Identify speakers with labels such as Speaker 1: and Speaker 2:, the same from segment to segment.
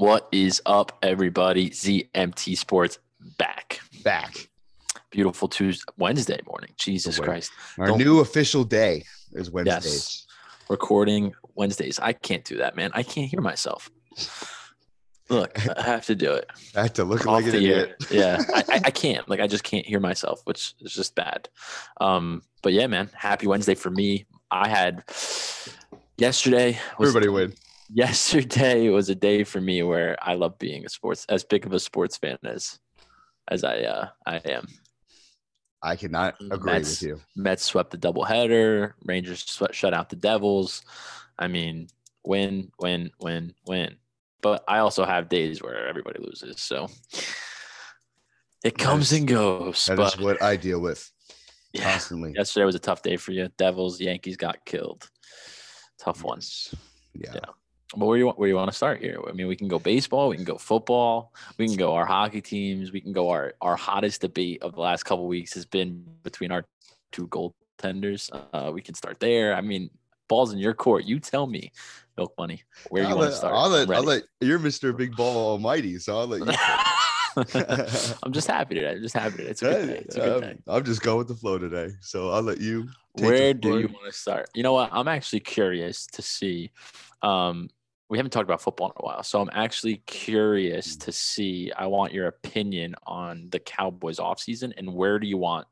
Speaker 1: What is up, everybody? ZMT Sports back.
Speaker 2: Back.
Speaker 1: Beautiful Tuesday, Wednesday morning. Jesus Christ.
Speaker 2: Our
Speaker 1: Don't-
Speaker 2: new official day is Wednesdays.
Speaker 1: Yes. Recording Wednesdays. I can't do that, man. I can't hear myself. Look, I have to do it.
Speaker 2: I have to look
Speaker 1: Off
Speaker 2: like an
Speaker 1: the
Speaker 2: idiot.
Speaker 1: Yeah, I, I, I can't. Like, I just can't hear myself, which is just bad. Um, but yeah, man. Happy Wednesday for me. I had yesterday was
Speaker 2: Everybody win.
Speaker 1: Yesterday was a day for me where I love being a sports as big of a sports fan as as I uh I am.
Speaker 2: I cannot agree
Speaker 1: Mets.
Speaker 2: with you.
Speaker 1: Mets swept the doubleheader. Rangers swept, shut out the Devils. I mean, win, win, win, win. But I also have days where everybody loses, so it comes
Speaker 2: is-
Speaker 1: and goes.
Speaker 2: That
Speaker 1: but
Speaker 2: is what I deal with
Speaker 1: yeah,
Speaker 2: constantly.
Speaker 1: yesterday was a tough day for you. Devils, Yankees got killed. Tough
Speaker 2: ones. Yeah.
Speaker 1: Yeah. But where you want where you want to start here? I mean, we can go baseball, we can go football, we can go our hockey teams, we can go our our hottest debate of the last couple weeks has been between our two goaltenders. Uh, we can start there. I mean, balls in your court. You tell me, Milk Money, where you
Speaker 2: I'll
Speaker 1: want
Speaker 2: let,
Speaker 1: to start.
Speaker 2: I'll let, I'll let you're Mr. Big Ball Almighty, so I'll let you.
Speaker 1: I'm just happy today. I'm just happy today. It's a good day. It's a good day.
Speaker 2: I'm, I'm just going with the flow today, so I'll let you.
Speaker 1: Where do you want to start? You know what? I'm actually curious to see. Um, we haven't talked about football in a while, so I'm actually curious
Speaker 2: Mm.
Speaker 1: to see. I want your opinion on the Cowboys offseason and where do you want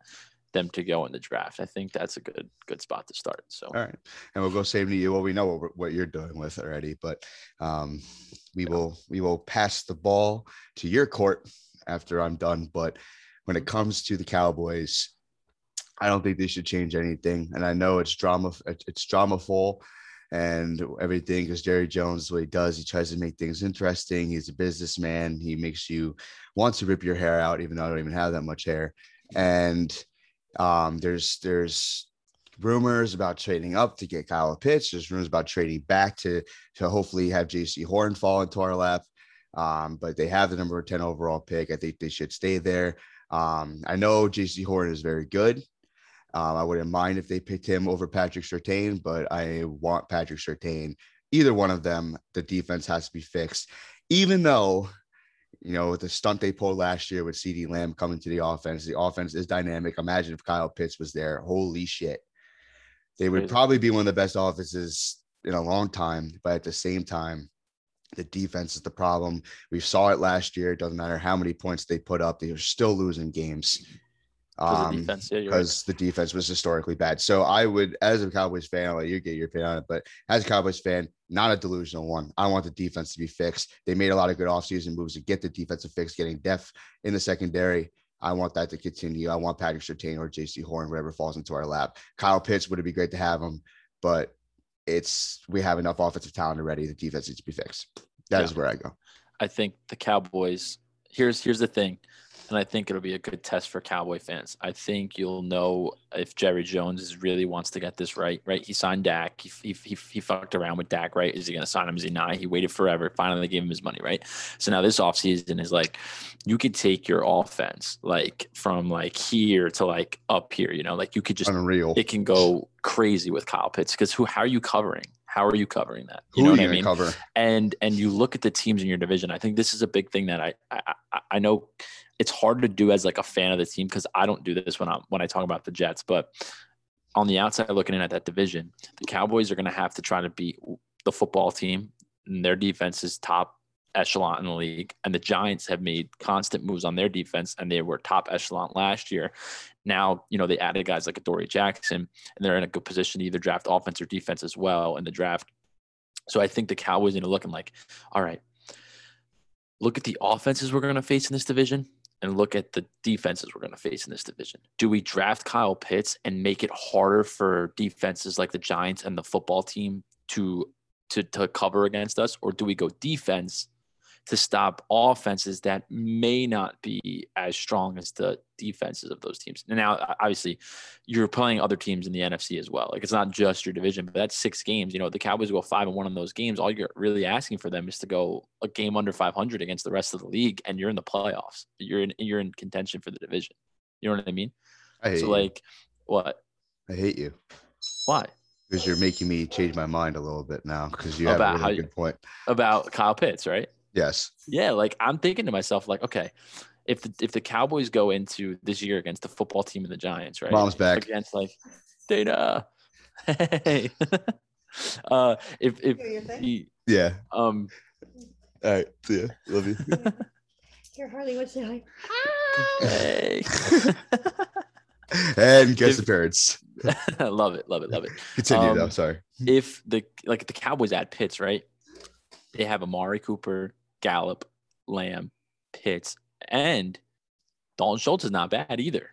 Speaker 1: them to go in the draft? I think that's a good good spot to start. So
Speaker 2: All right, and we'll go same to you. Well, we know what, what you're doing with already, but um, we will we will pass the ball to your court after I'm done. But when it comes to the Cowboys, I don't think they should change anything. And I know it's drama it's drama full and everything because Jerry Jones, what he does, he tries to make things interesting. He's a businessman. He makes you want to rip your hair out, even though I don't even have that much hair. And um, there's there's rumors about trading up to get Kyle Pitts. There's rumors about trading back to to hopefully have Jaycee Horn fall into our lap. Um, but they have the number 10 overall pick. I think they should stay there. Um, I know Jaycee Horn is very good. Um, I wouldn't mind if they picked him over Patrick Surtain, but I want Patrick Surtain. Either one of them, the defense has to be fixed. Even though, you know, with the stunt they pulled last year with CeeDee Lamb coming to the offense, the offense is dynamic. Imagine if Kyle Pitts was there. Holy shit. They would probably be one of the best offenses in a long time, but at the same time, the defense is the problem. We saw it last year. It doesn't matter how many points they put up, they are still losing games.
Speaker 1: Because
Speaker 2: Um,
Speaker 1: the defense, yeah, right.
Speaker 2: the defense was historically bad. So I would, as a Cowboys fan, I'll let you get your opinion on it, but as a Cowboys fan, not a delusional one. I want the defense to be fixed. They made a lot of good offseason moves to get the defensive fix, getting depth in the secondary. I want that to continue. I want Patrick Surtain or Jaycee Horn, whatever falls into our lap. Kyle Pitts would it be great to have him, but it's we have enough offensive talent already. The defense needs to be fixed. That is
Speaker 1: Yeah.
Speaker 2: where I go.
Speaker 1: I think the Cowboys. Here's here's the thing, and I think it'll be a good test for Cowboy fans. I think you'll know if Jerry Jones is really wants to get this right. Right, he signed Dak. He he he, he fucked around with Dak. Right, is he going to sign him? Is he not? He waited forever. Finally, gave him his money. Right. So now this offseason is like, you could take your offense like from like here to like up here. You know, like you could just
Speaker 2: Unreal.
Speaker 1: it can go crazy with Kyle Pitts because who? How are you covering? How are you covering that?
Speaker 2: Who
Speaker 1: You know
Speaker 2: are
Speaker 1: what I mean?
Speaker 2: cover?
Speaker 1: and and you look at the teams in your division i think this is a big thing that i i, I- I know it's hard to do as like a fan of the team because i don't do this when i when i talk about the jets but on the outside looking in at that division the cowboys are going to have to try to beat the football team and their defense is top echelon in the league and the giants have made constant moves on their defense and they were top echelon last year. Now you know they added guys like Dory Jackson and they're in a good position to either draft offense or defense as well in the draft. So I think the Cowboys are looking like, all right, look at the offenses we're going to face in this division and look at the defenses we're going to face in this division. Do we draft Kyle Pitts and make it harder for defenses like the Giants and the football team to to to cover against us, or do we go defense to stop offenses that may not be as strong as the defenses of those teams. And now, obviously, you're playing other teams in the NFC as well. Like it's not just your division, but that's six games. You know, the Cowboys go five and one in those games. All you're really asking for them is to go a game under 500 against the rest of the league, and you're in the playoffs. You're in you're in contention for the division. You know what I mean?
Speaker 2: I hate
Speaker 1: So
Speaker 2: you.
Speaker 1: like, what?
Speaker 2: I hate you
Speaker 1: Why?
Speaker 2: because you're making me change my mind a little bit now because you have
Speaker 1: About
Speaker 2: a
Speaker 1: how
Speaker 2: really good point.
Speaker 1: About Kyle Pitts, right?
Speaker 2: Yes.
Speaker 1: Yeah, like I'm thinking to myself, like, okay, if the if the Cowboys go into this year against the football team and the Giants, right?
Speaker 2: Mom's back.
Speaker 1: Against like Dana. Hey. uh if if
Speaker 3: Hear your thing?
Speaker 1: he,
Speaker 2: Yeah.
Speaker 1: um
Speaker 2: All right. Yeah. Love you.
Speaker 3: Here, Harley, what's say hi?
Speaker 1: hey.
Speaker 2: and guest
Speaker 1: If-
Speaker 2: appearance.
Speaker 1: love it, love it, love it.
Speaker 2: Continue
Speaker 1: Um,
Speaker 2: though. Sorry.
Speaker 1: If the like the Cowboys add Pitts, right? They have Amari Cooper, Gallup, Lamb, Pitts, and Dalton Schultz is not bad either.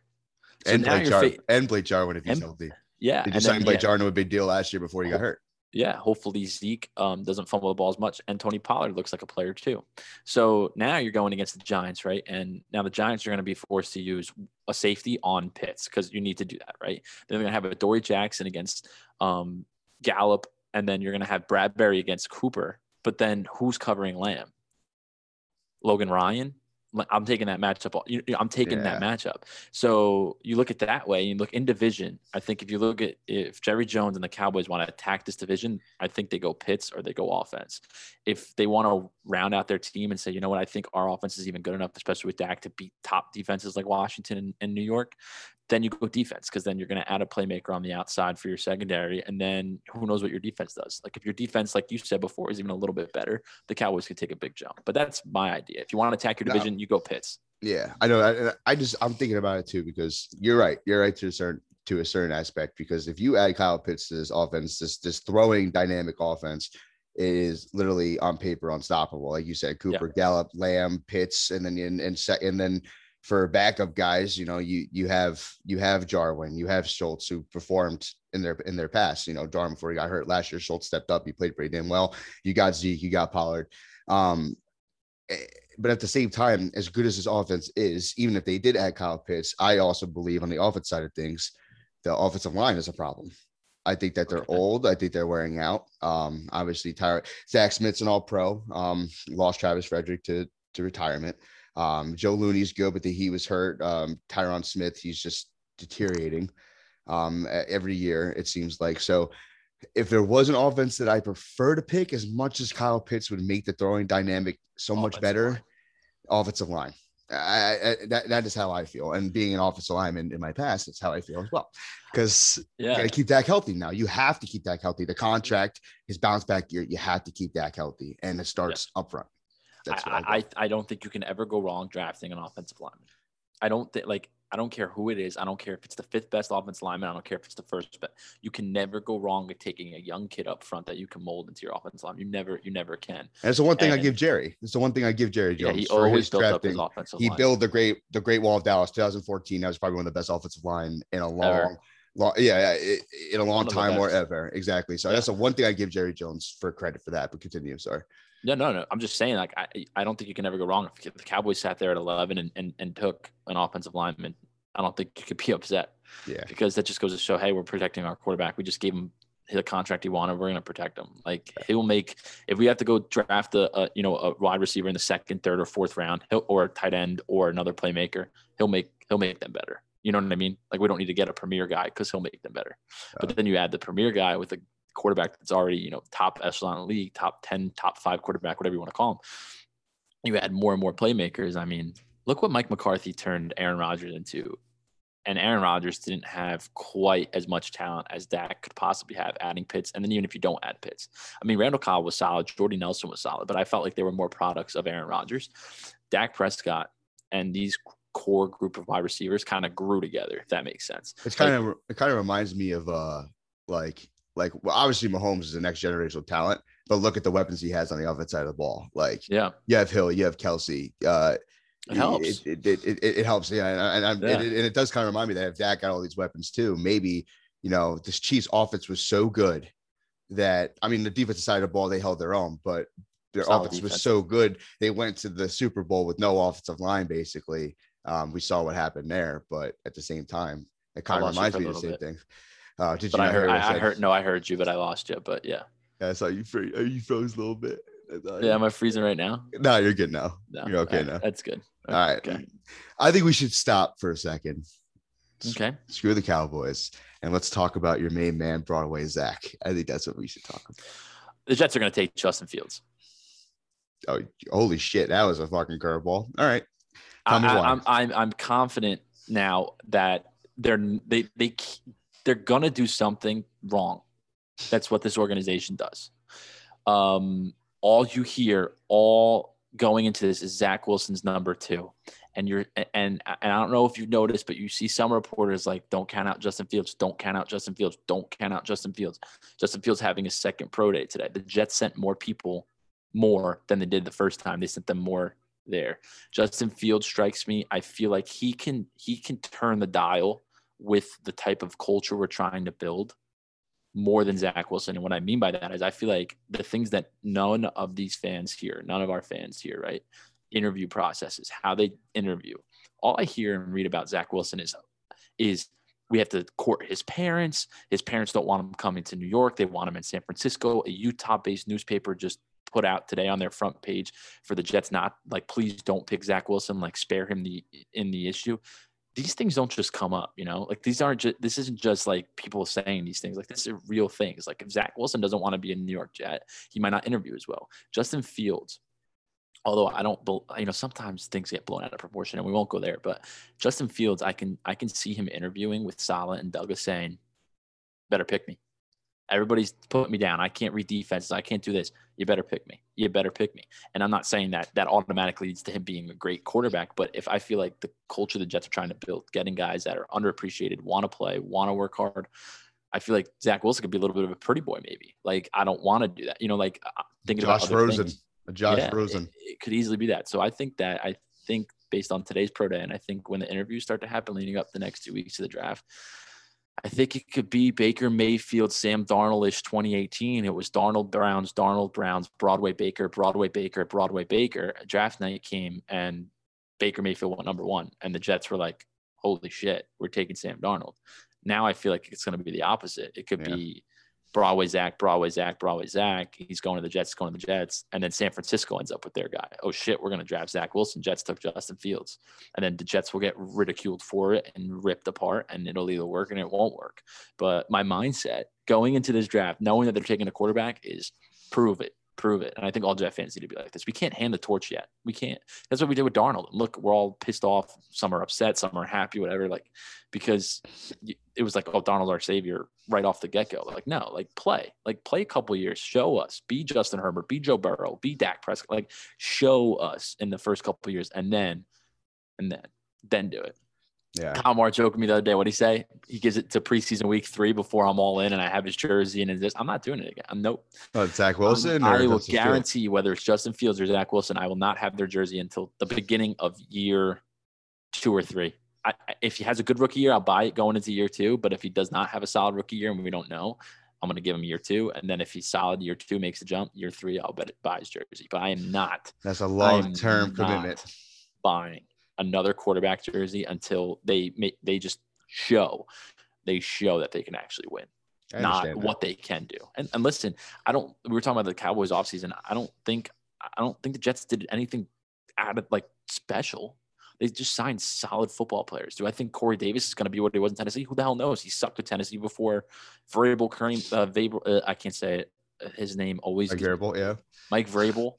Speaker 1: So
Speaker 2: and Blake Jar-
Speaker 1: fa-
Speaker 2: and Blake Jarwin if he's
Speaker 1: and-
Speaker 2: healthy.
Speaker 1: yeah,
Speaker 2: Did you
Speaker 1: and
Speaker 2: sign
Speaker 1: then-
Speaker 2: Blake
Speaker 1: yeah.
Speaker 2: Jarwin a big deal last year before he got hurt?
Speaker 1: yeah, hopefully Zeke um, doesn't fumble the ball as much, and Tony Pollard looks like a player too. So now you're going against the Giants, right? And now the Giants are going to be forced to use a safety on Pitts because you need to do that, right? Then they're going to have a Dory Jackson against um, Gallup, and then you're going to have Bradberry against Cooper. But then who's covering Lamb? Logan Ryan. I'm taking that matchup. I'm taking that matchup. So you look at that way. You look in division. I think if you look at if Jerry Jones and the Cowboys want to attack this division, I think they go Pitts or they go offense. If they want to round out their team and say, you know what, I think our offense is even good enough, especially with Dak, to beat top defenses like Washington and, and New York, then you go defense because then you're going to add a playmaker on the outside for your secondary, and then who knows what your defense does. Like if your defense, like you said before, is even a little bit better, the Cowboys could take a big jump. But that's my idea. If you want to attack your
Speaker 2: No.
Speaker 1: division, you go Pitts.
Speaker 2: Yeah, I know. I, I just I'm thinking about it too because you're right. You're right to a certain to a certain aspect because if you add Kyle Pitts to this offense, this this throwing dynamic offense is literally on paper unstoppable. Like you said, Cooper, Gallup, Lamb, Pitts, and then and and, and then for backup guys, you know, you you have you have Jarwin, you have Schultz who performed in their in their past. You know, Jarwin before he got hurt last year, Schultz stepped up, he played pretty damn well. You got Zeke, you got Pollard. Um, eh, but at the same time, as good as this offense is, even if they did add Kyle Pitts, I also believe on the offense side of things, the offensive line is a problem. I think that they're old. I think they're wearing out. Um, obviously, Tyra, Zach Smith's an all pro. Um, lost Travis Frederick to, to retirement. Um, Joe Looney's good, but the, he was hurt. Um, Tyron Smith, he's just deteriorating um, every year, it seems like. So, if there was an offense that I prefer to pick, as much as Kyle Pitts would make the throwing dynamic so much
Speaker 1: Offensive
Speaker 2: better,
Speaker 1: line.
Speaker 2: offensive line. I, I, that, that is how I feel. And being an offensive lineman in my past, that's how I feel as well. Because you got to keep Dak healthy now. You have to keep Dak healthy. The contract, his bounce back year, you have to keep Dak healthy. And it starts up front. That's I,
Speaker 1: I, I, I don't think you can ever go wrong drafting an offensive lineman. I don't think like I don't care who it is. I don't care if it's the fifth best offensive lineman. I don't care if it's the first but You can never go wrong with taking a young kid up front that you can mold into your offensive line. You never, you never can.
Speaker 2: and it's the one thing I give Jerry. It's the one thing I give Jerry Jones.
Speaker 1: Yeah, he
Speaker 2: for
Speaker 1: always
Speaker 2: his
Speaker 1: built up his offensive
Speaker 2: He
Speaker 1: line.
Speaker 2: built the great the Great Wall of Dallas 2014. That was probably one of the best offensive line in a long,
Speaker 1: Ever.
Speaker 2: long yeah, in a long
Speaker 1: One of the
Speaker 2: time or ever. Exactly. So
Speaker 1: Yeah.
Speaker 2: that's the one thing I give Jerry Jones for credit for that. But continue. Sorry.
Speaker 1: No, no, no. I'm just saying, like, I, I don't think you can ever go wrong. If the Cowboys sat there at 11 and, and, and took an offensive lineman, I don't think you could be upset
Speaker 2: Yeah.
Speaker 1: because that just goes to show, hey, we're protecting our quarterback. We just gave him the contract he wanted. We're going to protect him. Like he'll make if we have to go draft a, a you know a wide receiver in the second, third, or fourth round, he'll, or a tight end or another playmaker, he'll make he'll make them better. You know what I mean? Like we don't need to get a premier guy because he'll make them better. But then you add the premier guy with a quarterback that's already you know top echelon league, top ten, top five quarterback, whatever you want to call him. You add more and more playmakers. I mean, look what Mike McCarthy turned Aaron Rodgers into. And Aaron Rodgers didn't have quite as much talent as Dak could possibly have adding Pitts. And then even if you don't add Pitts, I mean, Randall Cobb was solid, Jordy Nelson was solid, but I felt like they were more products of Aaron Rodgers. Dak Prescott and these core group of wide receivers kind of grew together, if that makes sense.
Speaker 2: It's kind of it kind of reminds me of uh like like well obviously Mahomes is the next generational talent, but look at the weapons he has on the offense side of the ball. Like
Speaker 1: Yeah,
Speaker 2: you have Hill, you have Kelce. Uh,
Speaker 1: it helps.
Speaker 2: It, it, it, it, helps. Yeah, and and,
Speaker 1: Yeah.
Speaker 2: and, it, and it does kind of remind me that if Dak got all these weapons too, maybe you know this Chiefs offense was so good that I mean the defensive side of the ball they held their own, but their
Speaker 1: Solid
Speaker 2: offense was so good they went to the Super Bowl with no offensive line basically. Um, we saw what happened there, but at the same time, it kind of reminds me of the same
Speaker 1: little
Speaker 2: thing. Uh, did
Speaker 1: but
Speaker 2: you
Speaker 1: I heard,
Speaker 2: hear
Speaker 1: I, I heard, no, I heard you, but I lost you. But yeah,
Speaker 2: Yeah, I saw you. Free, you froze a little bit.
Speaker 1: Yeah, am I freezing right now?
Speaker 2: no, you're good now.
Speaker 1: No,
Speaker 2: You're okay
Speaker 1: right,
Speaker 2: now.
Speaker 1: That's good.
Speaker 2: All right.
Speaker 1: Okay.
Speaker 2: I think we should stop for a second.
Speaker 1: Okay.
Speaker 2: Screw the Cowboys and let's talk about your main man, Broadway Zach. I think that's what we should talk about.
Speaker 1: The Jets are going to take Justin Fields.
Speaker 2: Oh, holy shit! That was a fucking curveball. All right.
Speaker 1: I, I, I'm, I'm I'm confident now that they're they they they're gonna do something wrong. That's what this organization does. Um, all you hear all going into this is Zach Wilson's number two, and you're and and I don't know if you've noticed, but you see some reporters like, "Don't count out Justin Fields. Don't count out Justin Fields. Don't count out Justin Fields." Justin Fields having a second pro day today. The Jets sent more people more than they did the first time. They sent them more there. Justin Fields strikes me. I feel like he can he can turn the dial with the type of culture we're trying to build more than Zach Wilson. And what I mean by that is I feel like the things that none of these fans here, none of our fans here, right? Interview processes, how they interview. All I hear and read about Zach Wilson is is we have to court his parents. His parents don't want him coming to New York. They want him in San Francisco. A Utah-based newspaper just put out today on their front page for the Jets not like please don't pick Zach Wilson, like spare him the in the issue. These things don't just come up, you know. Like these aren't just this isn't just like people saying these things. Like this is real things. Like if Zach Wilson doesn't want to be a New York Jet, he might not interview as well. Justin Fields, although I don't, you know, sometimes things get blown out of proportion, and we won't go there. But Justin Fields, I can I can see him interviewing with Salah and Douglas saying, "Better pick me." Everybody's putting me down. I can't read defenses. I can't do this. You better pick me. You better pick me. And I'm not saying that that automatically leads to him being a great quarterback, but if I feel like the culture the Jets are trying to build, getting guys that are underappreciated, want to play, want to work hard, I feel like Zach Wilson could be a little bit of a pretty boy, maybe. Like I don't want to do that. You know, like uh, thinking
Speaker 2: Josh
Speaker 1: about
Speaker 2: Rosen.
Speaker 1: things.
Speaker 2: Josh
Speaker 1: Yeah,
Speaker 2: Rosen.
Speaker 1: It, it could easily be that. So I think that I think based on today's pro day, and I think when the interviews start to happen leading up the next two weeks to the draft, I think it could be Baker Mayfield, Sam Darnold-ish 2018. It was Darnold Browns, Darnold Browns, Broadway Baker, Broadway Baker, Broadway Baker. Uh, draft night came and Baker Mayfield went number one, and the Jets were like, "Holy shit, we're taking Sam Darnold." Now I feel like it's going to be the opposite. It could
Speaker 2: Yeah.
Speaker 1: be Broadway Zach, Broadway Zach, Broadway Zach. He's going to the Jets, going to the Jets, and then San Francisco ends up with their guy. Oh shit, we're going to draft Zach Wilson. Jets took Justin Fields, and then the Jets will get ridiculed for it and ripped apart, and it'll either work and it won't work. But my mindset going into this draft, knowing that they're taking a quarterback, is prove it, prove it. And I think all Jet fans need to be like this. We can't hand the torch yet. We can't. That's what we did with Darnold. Look, we're all pissed off. Some are upset. Some are happy. Whatever. Like because it was like, oh, Darnold our savior right off the get go. Like no, like play, like play a couple years. Show us. Be Justin Herbert. Be Joe Burrow. Be Dak Prescott. Like show us in the first couple years, and then, and then, then do it.
Speaker 2: Yeah.
Speaker 1: Moore joked me the other day. What he say? He gives it to preseason week three before I'm all in and I have his jersey and it's I'm not doing it again. I'm nope.
Speaker 2: Oh, Zach
Speaker 1: Um,
Speaker 2: Wilson.
Speaker 1: I will guarantee you, whether it's Justin Fields or Zach Wilson, I will not have their jersey until the beginning of year two or three. I, if he has a good rookie year, I'll buy it going into year two. But if he does not have a solid rookie year and we don't know, I'm going to give him year two. And then if he's solid year two, makes the jump, year three, I'll bet it buy his jersey. But I am not
Speaker 2: That's a long-term commitment.
Speaker 1: buying another quarterback jersey until they make they just show they show that they can actually win not what they can do. And, and listen, I don't. We were talking about the Cowboys offseason. I don't think. I don't think the Jets did anything added like special. They just signed solid football players. Do I think Corey Davis is going to be what he was in Tennessee? Who the hell knows? He sucked with Tennessee before. Vrabel, Kareem, uh, Vabel, uh, I can't say it. His name always
Speaker 2: Like
Speaker 1: gets-
Speaker 2: yeah.
Speaker 1: Mike Vrabel,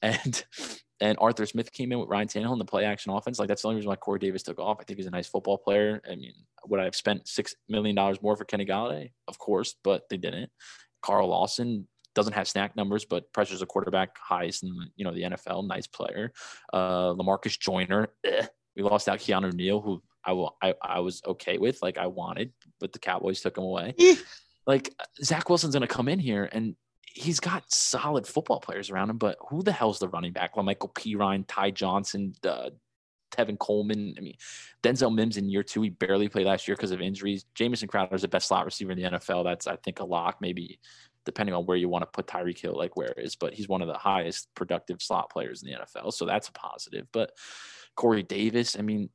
Speaker 1: and and Arthur Smith came in with Ryan Tannehill in the play action offense. Like that's the only reason why Corey Davis took off. I think he's a nice football player. I mean, would I have spent six million dollars more for Kenny Golladay? Of course, but they didn't. Carl Lawson doesn't have snack numbers, but pressures a quarterback highest in you know the NFL. Nice player. Uh, Lamarcus Joyner. eh. We lost out Keanu Neal, who I will I, I was okay with, like I wanted, but the Cowboys took him away. Like Zach Wilson's gonna come in here and he's got solid football players around him, but who the hell's the running back? Well, Michael Perine, Ty Johnson, uh, Tevin Coleman. I mean, Denzel Mims in year two, he barely played last year because of injuries. Jamison Crowder is the best slot receiver in the NFL. That's I think a lock, maybe depending on where you want to put Tyreek Hill, like where it is, but he's one of the highest productive slot players in the NFL. So that's a positive. But Corey Davis, I mean,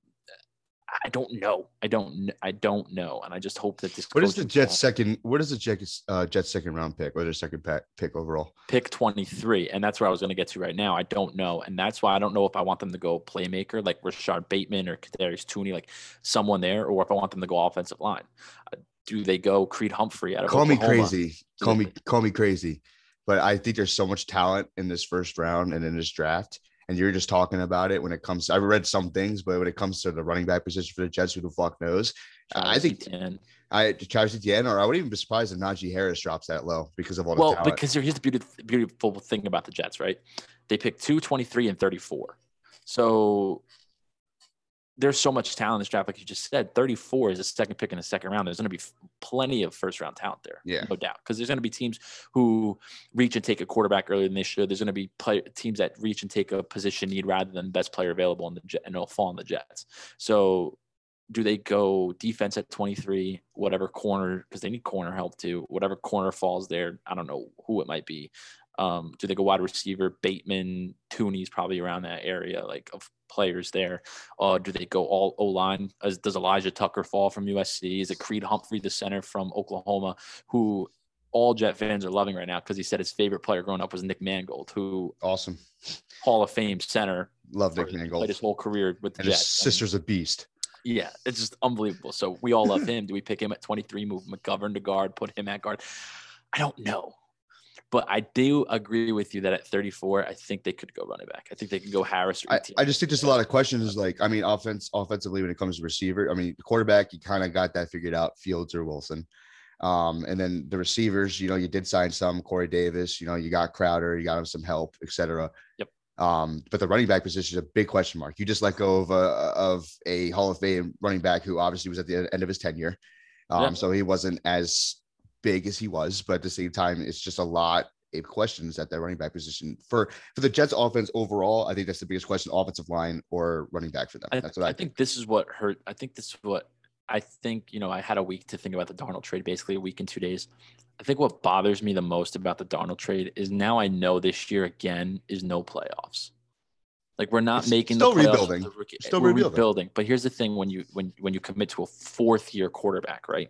Speaker 1: I don't know. I don't. I don't know, and I just hope that this.
Speaker 2: What is the Jets second? What is the Jets uh, Jets second round pick or their second pack, pick overall?
Speaker 1: pick 23 and that's where i was going to get to right now i don't know and that's why i don't know if i want them to go playmaker like rashod bateman or kadarius toney like someone there or if i want them to go offensive line uh, do they go creed humphrey out of
Speaker 2: Call me crazy. Call me call me crazy. but I think there's so much talent in this first round and in this draft. And you're just talking about it when it comes. I've read some things, but when it comes to the running back position for the Jets, who the fuck knows? I think
Speaker 1: Etienne.
Speaker 2: I Travis Etienne, or I wouldn't even be surprised if Najee Harris drops that low because of all the
Speaker 1: Well,
Speaker 2: talent.
Speaker 1: because here's the beautiful, beautiful thing about the Jets, right? They pick 2, 23, and 34. So there's so much talent in this draft, like you just said. 34 is the second pick in the second round. There's going to be plenty of first round talent there,
Speaker 2: Yeah.
Speaker 1: no doubt. Because there's going to be teams who reach and take a quarterback earlier than they should. There's going to be play, teams that reach and take a position need rather than best player available in the Jet, and it'll fall on the Jets. So do they go defense at 23, whatever corner, because they need corner help too, whatever corner falls there. I don't know who it might be. Um, do they go wide receiver? Bateman, Toney's probably around that area, like of players there. Uh, do they go all O line? Does Elijah Tucker fall from USC? Is it Creed Humphrey, the center from Oklahoma, who all Jet fans are loving right now because he said his favorite player growing up was Nick Mangold, who
Speaker 2: awesome.
Speaker 1: Hall of Fame center.
Speaker 2: Love Nick Mangold.
Speaker 1: Played his whole career with the
Speaker 2: And
Speaker 1: Jets.
Speaker 2: sister's a beast.
Speaker 1: yeah, it's just unbelievable. So we all love him. Do we pick him at 23, move McGovern to guard, put him at guard? I don't know. But I do agree with you that at 34, I think they could go running back. I think they could go Harris or
Speaker 2: I, I just think there's a lot of questions. Like, I mean, offense, offensively, when it comes to receiver, I mean, the quarterback, you kind of got that figured out, Fields or Wilson. Um, and then the receivers, you know, you did sign some Corey Davis, you know, you got Crowder, you got him some help, etc.
Speaker 1: Yep.
Speaker 2: Um, but the running back position is a big question mark. You just let go of a of a Hall of Fame running back who obviously was at the end of his tenure. Um,
Speaker 1: Yeah.
Speaker 2: so he wasn't as big as he was, but at the same time, it's just a lot of questions at that running back position for for the Jets offense overall. I think that's the biggest question: offensive line or running back for them.
Speaker 1: I,
Speaker 2: That's what I,
Speaker 1: I think this is what hurt. I think this is what I think. You know, I had a week to think about the Darnold trade, basically a week and two days. I think what bothers me the most about the Darnold trade is now I know this year again is no playoffs. Like we're not
Speaker 2: It's
Speaker 1: making
Speaker 2: still
Speaker 1: the playoffs
Speaker 2: rebuilding.
Speaker 1: the rookie-
Speaker 2: Still
Speaker 1: we're
Speaker 2: rebuilding.
Speaker 1: But here's the thing: when you when when you commit to a fourth year quarterback, right?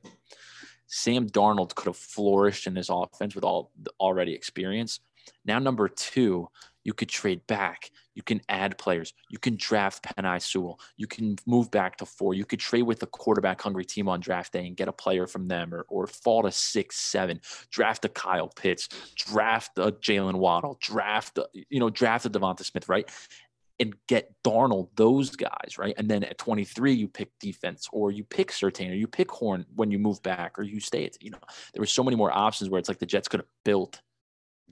Speaker 1: Sam Darnold could have flourished in this offense with all the already experience. Now, number two, you could trade back. You can add players. You can draft Penei Sewell. You can move back to four. You could trade with a quarterback hungry team on draft day and get a player from them or, or fall to six, seven, draft a Kyle Pitts, draft a Jaylen Waddle, draft, a, you know, draft a DeVonta Smith, right? And get Darnold, those guys, right? And then at 23, you pick defense or you pick Surtain or you pick Horn when you move back or you stay at, you know, there were so many more options where it's like the Jets could have built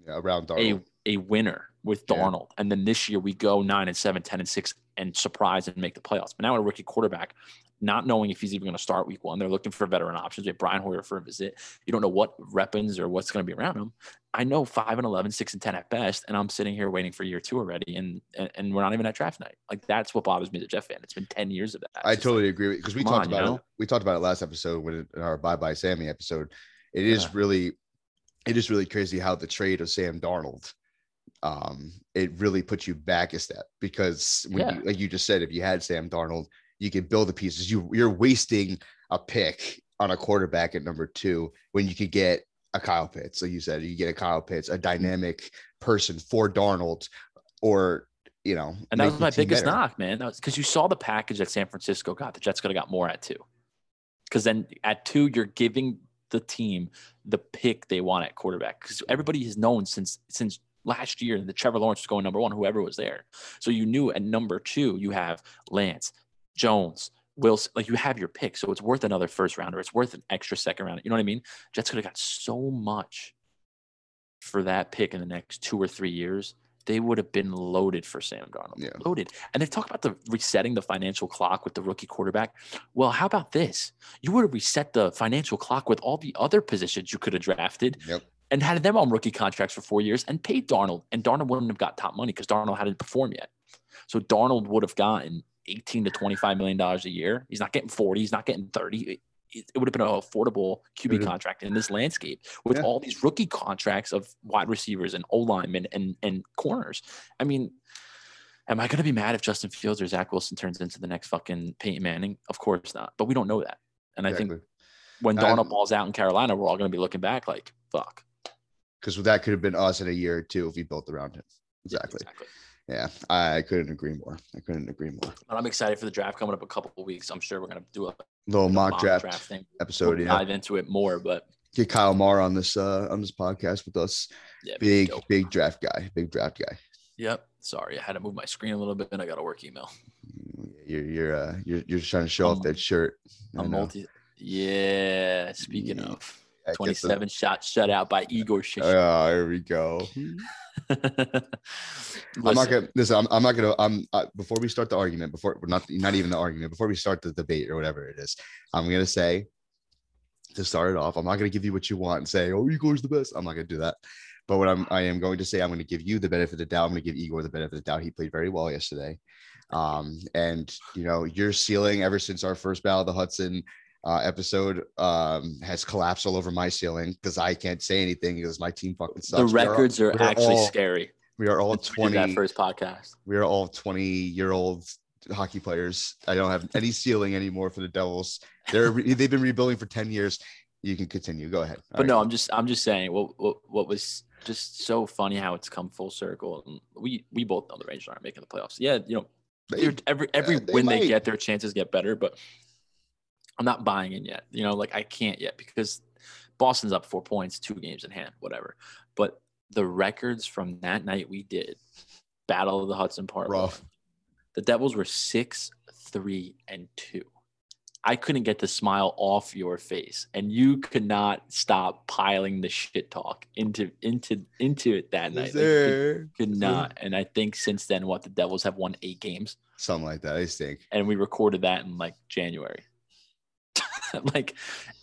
Speaker 2: yeah, around Darnold.
Speaker 1: a, a winner with
Speaker 2: Yeah.
Speaker 1: Darnold. And then this year we go nine and seven, 10 and six, and surprise and make the playoffs. But now a rookie quarterback, not knowing if he's even going to start week one, they're looking for veteran options. We have Brian Hoyer for a visit. You don't know what weapons or what's going to be around him. I know five and 11, six and 10 at best. And I'm sitting here waiting for year two already. And, and, and we're not even at draft night. Like that's what bothers me as a Jeff fan. It's been 10 years of that.
Speaker 2: I
Speaker 1: It's just
Speaker 2: totally
Speaker 1: like,
Speaker 2: agree with you. because we talked
Speaker 1: on, you
Speaker 2: about
Speaker 1: know?
Speaker 2: it. We talked about it last episode when in our Bye Bye Sammy episode. It is
Speaker 1: Yeah.
Speaker 2: really, it is really crazy how the trade of Sam Darnold, um, it really puts you back a step because when
Speaker 1: Yeah.
Speaker 2: you, like you just said, if you had Sam Darnold, you could build the pieces. You you're wasting a pick on a quarterback at number two when you could get a Kyle Pitts. Like you said, you get a Kyle Pitts, a dynamic person for Darnold, or you know,
Speaker 1: And that was my biggest
Speaker 2: better.
Speaker 1: knock, man. That was because you saw the package that San Francisco got. The Jets could have got more at two. Because then at two, you're giving the team the pick they want at quarterback. Because everybody has known since since last year that Trevor Lawrence was going number one, whoever was there. So you knew at number two, you have Lance, Jones, Wilson. Like you have your pick. So it's worth another first rounder. It's worth an extra second round. You know what I mean? Jets could have got so much for that pick in the next two or three years they would have been loaded for Sam Darnold.
Speaker 2: Yeah.
Speaker 1: Loaded. And they talk about the resetting the financial clock with the rookie quarterback. Well, how about this? You would have reset the financial clock with all the other positions you could have drafted
Speaker 2: Yep.
Speaker 1: and had them on rookie contracts for four years and paid Darnold. And Darnold wouldn't have got top money because Darnold hadn't performed yet. So Darnold would have gotten 18 to 25 million dollars a year. He's not getting 40, he's not getting 30. It, it would have been an affordable QB
Speaker 2: Mhm.
Speaker 1: contract in this landscape with
Speaker 2: Yeah.
Speaker 1: all these rookie contracts of wide receivers and O linemen and, and corners. I mean, am I going to be mad if Justin Fields or Zach Wilson turns into the next fucking Peyton Manning? Of course not. But we don't know that. And I think when
Speaker 2: And-
Speaker 1: Darnold balls out in Carolina, we're all going to be looking back like, fuck.
Speaker 2: because that could have been us in a year or two if we built around him.
Speaker 1: Yeah,
Speaker 2: Exactly. Yeah, I couldn't agree more. I couldn't agree more.
Speaker 1: But I'm excited for the draft coming up a couple of weeks. I'm sure we're going to do a
Speaker 2: Little mock, draft,
Speaker 1: thing.
Speaker 2: episode.
Speaker 1: we'll
Speaker 2: yeah,
Speaker 1: dive into it more, but
Speaker 2: get Kyle Marr on this uh on this podcast with us.
Speaker 1: Yeah,
Speaker 2: Big
Speaker 1: dope.
Speaker 2: big draft guy, big draft guy.
Speaker 1: Yep. Sorry, I had to move my screen a little bit, and I got a work email.
Speaker 2: You're you're uh you're you're just trying to show off
Speaker 1: Um,
Speaker 2: that shirt. I
Speaker 1: A
Speaker 2: know.
Speaker 1: multi. Yeah. Speaking
Speaker 2: Yeah,
Speaker 1: of
Speaker 2: I get the-
Speaker 1: 27 shot shutout by Igor Shesterkin.
Speaker 2: Oh, here we go. I'm not gonna listen. I'm, I'm not gonna. I'm uh, before we start the argument. Before not not even the argument. Before we start the debate or whatever it is, I'm gonna say to start it off. I'm not gonna give you what you want and say, "Oh, Igor's the best." I'm not gonna do that. But what I'm I am going to say, I'm to give you the benefit of the doubt. I'm to give Igor the benefit of the doubt. He played very well yesterday, um, and you know your ceiling ever since our first battle of the Hudson uh, episode um, has collapsed all over my ceiling because I can't say anything because my team fucking sucks.
Speaker 1: the records are actually
Speaker 2: all-
Speaker 1: scary.
Speaker 2: We are all
Speaker 1: Since we did
Speaker 2: 20
Speaker 1: that first podcast.
Speaker 2: we are all 20 year old hockey players. I don't have any ceiling anymore for the Devils. They're they've been rebuilding for 10 years. You can continue. Go ahead.
Speaker 1: But no, I'm just I'm just saying what what, what was just so funny how it's come full circle. And we we both know the Rangers aren't making the playoffs. Yeah, you know,
Speaker 2: They-
Speaker 1: every every
Speaker 2: they
Speaker 1: win they get, their chances get better. But I'm not buying in yet. You know, like I can't yet because Boston's up four points, two games in hand, whatever. But the records from that night we did, Battle of the Hudson Park.
Speaker 2: Rough.
Speaker 1: the Devils were six, three, and two. I couldn't get the smile off your face, and you could not stop piling the shit talk into into into it that night.
Speaker 2: Is
Speaker 1: Like, you
Speaker 2: there
Speaker 1: could not. And I think since then, what the Devils have won eight games,
Speaker 2: something like that? I think.
Speaker 1: and we recorded that in like January. like,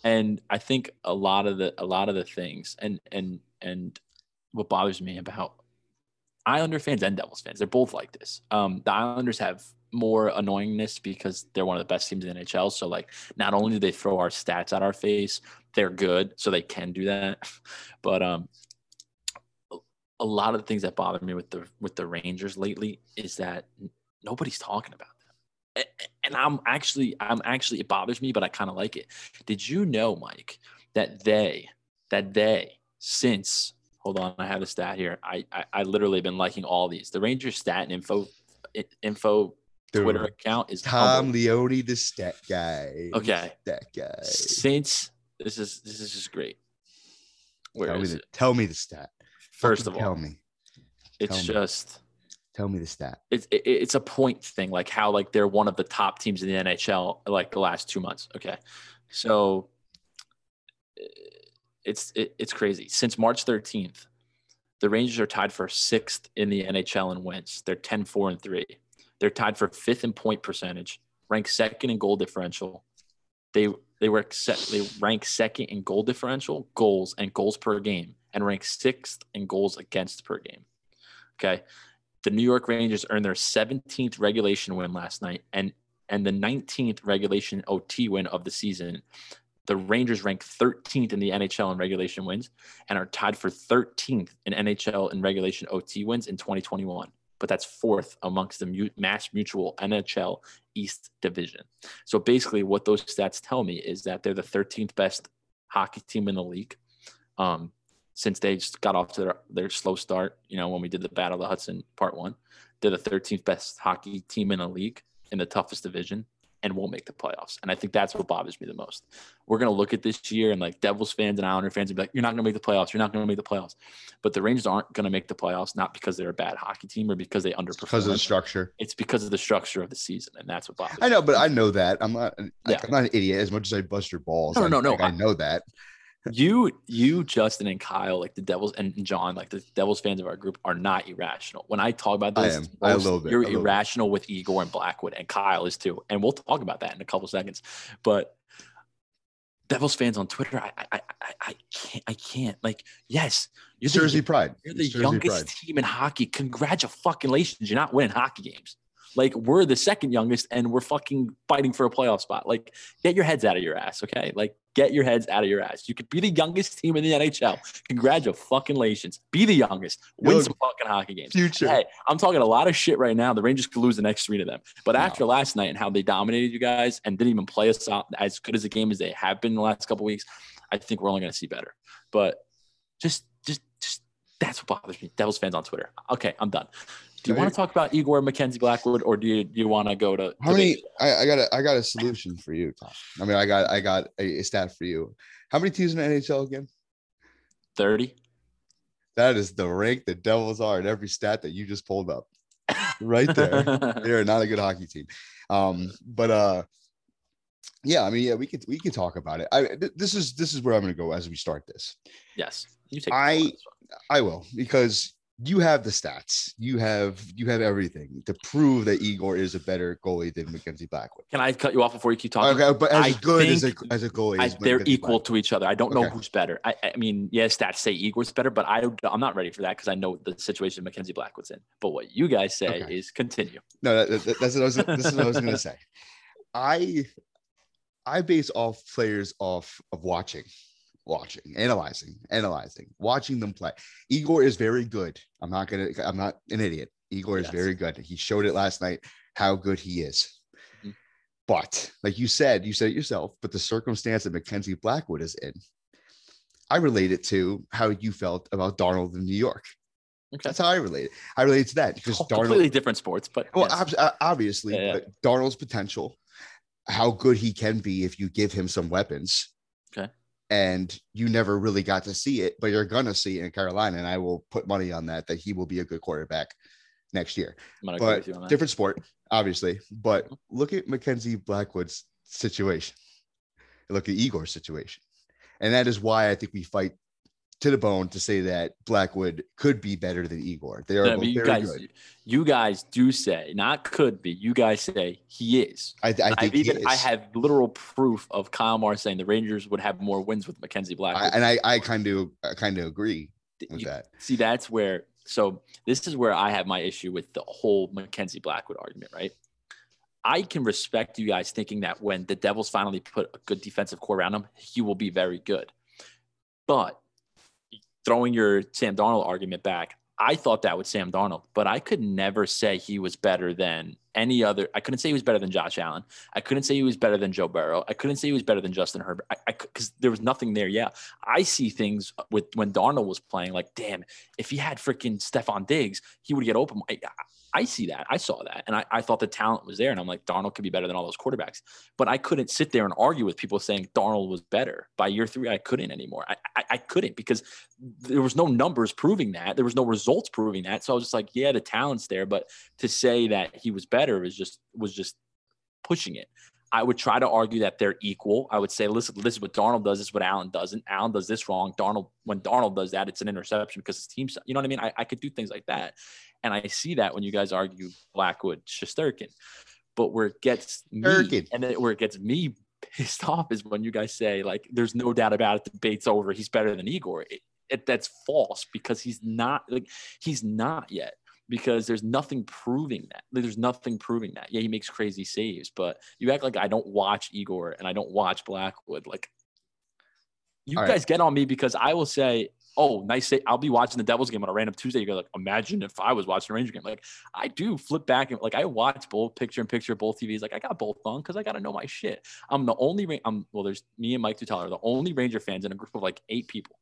Speaker 1: and I think a lot of the a lot of the things, and and and what bothers me about Islander fans and Devils fans, they're both like this. Um, the Islanders have more annoyingness because they're one of the best teams in the NHL. So like, not only do they throw our stats at our face, they're good, so they can do that. But um, a- lot of the things that bother me with the with the Rangers lately is that nobody's talking about And I'm actually, I'm actually, it bothers me, but I kind of like it. Did you know, Mike, that they, that they, since hold on, I have a stat here. I, I, I literally been liking all these. The Rangers stat and info, info
Speaker 2: Dude,
Speaker 1: Twitter account is
Speaker 2: Tom. Leone, the stat guy.
Speaker 1: Okay.
Speaker 2: That guy.
Speaker 1: Since this is this is just great. Where
Speaker 2: Tell me, the,
Speaker 1: it?
Speaker 2: tell me the stat.
Speaker 1: First
Speaker 2: Fucking
Speaker 1: of all,
Speaker 2: tell me.
Speaker 1: it's
Speaker 2: me.
Speaker 1: just
Speaker 2: Tell me the stat.
Speaker 1: it's it, it's a point thing, like how like they're one of the top teams in the NHL like the last two months. Okay, so it's it, it's crazy. Since March 13th, the Rangers are tied for sixth in the NHL in wins. They're 10, 4, and 3. They're tied for fifth in point percentage, ranked second in goal differential. They they were set, they rank second in goal differential, goals, and goals per game, and rank sixth in goals against per game. Okay. The New York Rangers earned their 17th regulation win last night and and the 19th regulation OT win of the season. The Rangers rank 13th in the NHL in regulation wins and are tied for 13th in NHL in regulation OT wins in 2021. But that's fourth amongst the Mass Mutual NHL East Division. So basically, what those stats tell me is that they're the 13th best hockey team in the league. Um, since they just got off to their, their slow start, you know, when we did the Battle of the Hudson Part One, they're the 13th best hockey team in the league in the toughest division and won't make the playoffs. And I think that's what bothers me the most. We're going to look at this year and like Devils fans and Islander fans and be like, you're not going to make the playoffs. You're not going to make the playoffs. But the Rangers aren't going to make the playoffs, not because they're a bad hockey team or because they underperform.
Speaker 2: Because of the structure.
Speaker 1: It's because of the structure of the season. And that's what bothers
Speaker 2: I
Speaker 1: me.
Speaker 2: know, but I know that. I'm not like,
Speaker 1: Yeah.
Speaker 2: I'm not an idiot as much as I bust your balls.
Speaker 1: No, no, no,
Speaker 2: like, I
Speaker 1: I-
Speaker 2: know that.
Speaker 1: You you justin and kyle like the devils and john like the devils fans of our group are not irrational when i talk about this, I
Speaker 2: am. I a
Speaker 1: most-
Speaker 2: little bit,
Speaker 1: you're
Speaker 2: a little bit.
Speaker 1: irrational with igor and blackwood and kyle is too and we'll talk about that in a couple seconds but devils fans on twitter i i i, I can't i can't like yes you're the,
Speaker 2: Jersey pride.
Speaker 1: you're the
Speaker 2: Jersey
Speaker 1: youngest
Speaker 2: pride.
Speaker 1: team in hockey congratulations you're not winning hockey games like we're the second youngest and we're fucking fighting for a playoff spot like get your heads out of your ass okay like get your heads out of your ass you could be the youngest team in the nhl congratulations fucking Lations. be the youngest win
Speaker 2: Yo,
Speaker 1: some fucking hockey games
Speaker 2: Future.
Speaker 1: Hey, I'm talking a lot of shit right now. The Rangers could lose the next three to them. But after last night and how they dominated you guys and didn't even play us out as good as a game as they have been the last couple weeks, I think we're only going to see better. But just, just, just that's what bothers me. Devils fans on Twitter. Okay, I'm done. Do you want to talk about Igor Mackenzie Blackwood, or do you, do you want to go to?
Speaker 2: How many? I, I got a I got a solution for you, Tom. I mean, I got I got a, a stat for you. How many teams in the NHL again?
Speaker 1: 30.
Speaker 2: That is the rank the Devils are in every stat that you just pulled up. Right there. They're not a good hockey team. Um, but uh yeah, I mean, yeah, we could we can talk about it. I th- this is this is where I'm gonna go as we start this.
Speaker 1: yes. You take
Speaker 2: I-
Speaker 1: the first one.
Speaker 2: I will because you have the stats, you have you have everything to prove that Igor is a better goalie than Mackenzie Blackwood.
Speaker 1: Can I cut you off before you keep talking?
Speaker 2: Okay, uh, but as
Speaker 1: I
Speaker 2: good as a as a goalie,
Speaker 1: I,
Speaker 2: as
Speaker 1: they're equal
Speaker 2: Blackwood.
Speaker 1: to each other. I don't know
Speaker 2: Okay.
Speaker 1: who's better. I, I mean, yeah, stats say Igor's better, but I I'm not ready for that because I know the situation Mackenzie Blackwood's in. But what you guys say
Speaker 2: Okay.
Speaker 1: is continue.
Speaker 2: No, that, that- that's what I was. This is what I was gonna say. I I base off players off of watching, watching, analyzing, analyzing, watching them play. Igor is very good. I'm not gonna. I'm not an idiot. Igor is
Speaker 1: Yes.
Speaker 2: very good. He showed it last night how good he is.
Speaker 1: Mhm.
Speaker 2: But like you said, you said it yourself. But the circumstance that Mackenzie Blackwood is in, I relate it to how you felt about Darnold in New York.
Speaker 1: Okay.
Speaker 2: That's how I relate it. I relate to that because
Speaker 1: Oh,
Speaker 2: Darnold.
Speaker 1: completely different sports, but
Speaker 2: Well,
Speaker 1: yes.
Speaker 2: obs- uh, obviously,
Speaker 1: Yeah, yeah.
Speaker 2: but Darnold's potential, how good he can be if you give him some weapons. And you never really got to see it, but you're gonna see it in Carolina, and I will put money on that that he will be a good quarterback next year.
Speaker 1: I'm gonna agree
Speaker 2: But
Speaker 1: with you on that.
Speaker 2: different sport, obviously. But
Speaker 1: Mhm.
Speaker 2: look at Mackenzie Blackwood's situation. Look at Igor's situation, and that is why I think we fight to the bone to say that Blackwood could be better than Igor. They are
Speaker 1: No,
Speaker 2: both
Speaker 1: you
Speaker 2: very
Speaker 1: guys,
Speaker 2: good.
Speaker 1: you guys do say not could be. You guys say he is.
Speaker 2: I, I think
Speaker 1: I've
Speaker 2: he
Speaker 1: even I have literal proof of Kyle Moore saying the Rangers would have more wins with Mackenzie
Speaker 2: I,
Speaker 1: Blackwood.
Speaker 2: and I, I kind of, I kind of agree with
Speaker 1: You-
Speaker 2: that.
Speaker 1: See, that's where. So this is where I have my issue with the whole Mackenzie Blackwood argument, right? I can respect you guys thinking that when the Devils finally put a good defensive core around him, he will be very good. But throwing your Sam Darnold argument back, I thought that with Sam Darnold, but I could never say he was better than any other. I couldn't say he was better than Josh Allen. I couldn't say he was better than Joe Burrow. I couldn't say he was better than Justin Herbert. Because there was nothing there. Yeah, I see things with when Darnold was playing. Like, damn, if he had freaking Stefon Diggs, he would get open. I, I see that. I saw that. And I, I thought the talent was there. And I'm like, Darnold could be better than all those quarterbacks. But I couldn't sit there and argue with people saying Darnold was better. By year three, I couldn't anymore. I, I, I couldn't because there was no numbers proving that. There was no results proving that. So I was just like, yeah, the talent's there. But to say that he was better was just was just pushing it. I would try to argue that they're equal. I would say, listen, this is what Darnold does. This is what Allen doesn't. Allen does this wrong. Darnold, when Darnold does that, it's an interception because his team, you know what I mean? I, I could do things like that. And I see that when you guys argue Blackwood, Shesterkin. But where it gets me, and then where it gets me pissed off is when you guys say, like, there's no doubt about it, the debate's over. He's better than Igor. It, it, that's false because he's not, like, he's not yet because there's nothing proving that. There's nothing proving that. Yeah, he makes crazy saves, but you act like I don't watch Igor and I don't watch Blackwood. Like you
Speaker 2: All right.
Speaker 1: guys get on me because I will say, "Oh, nice save." I'll be watching the Devils game on a random Tuesday. You go like, "Imagine if I was watching a Ranger game." Like I do flip back and like I watch both picture and picture both TVs. Like I got both on because I got to know my shit. I'm the only. I'm well. There's me and Mike Tutala are the only Ranger fans in a group of like eight people.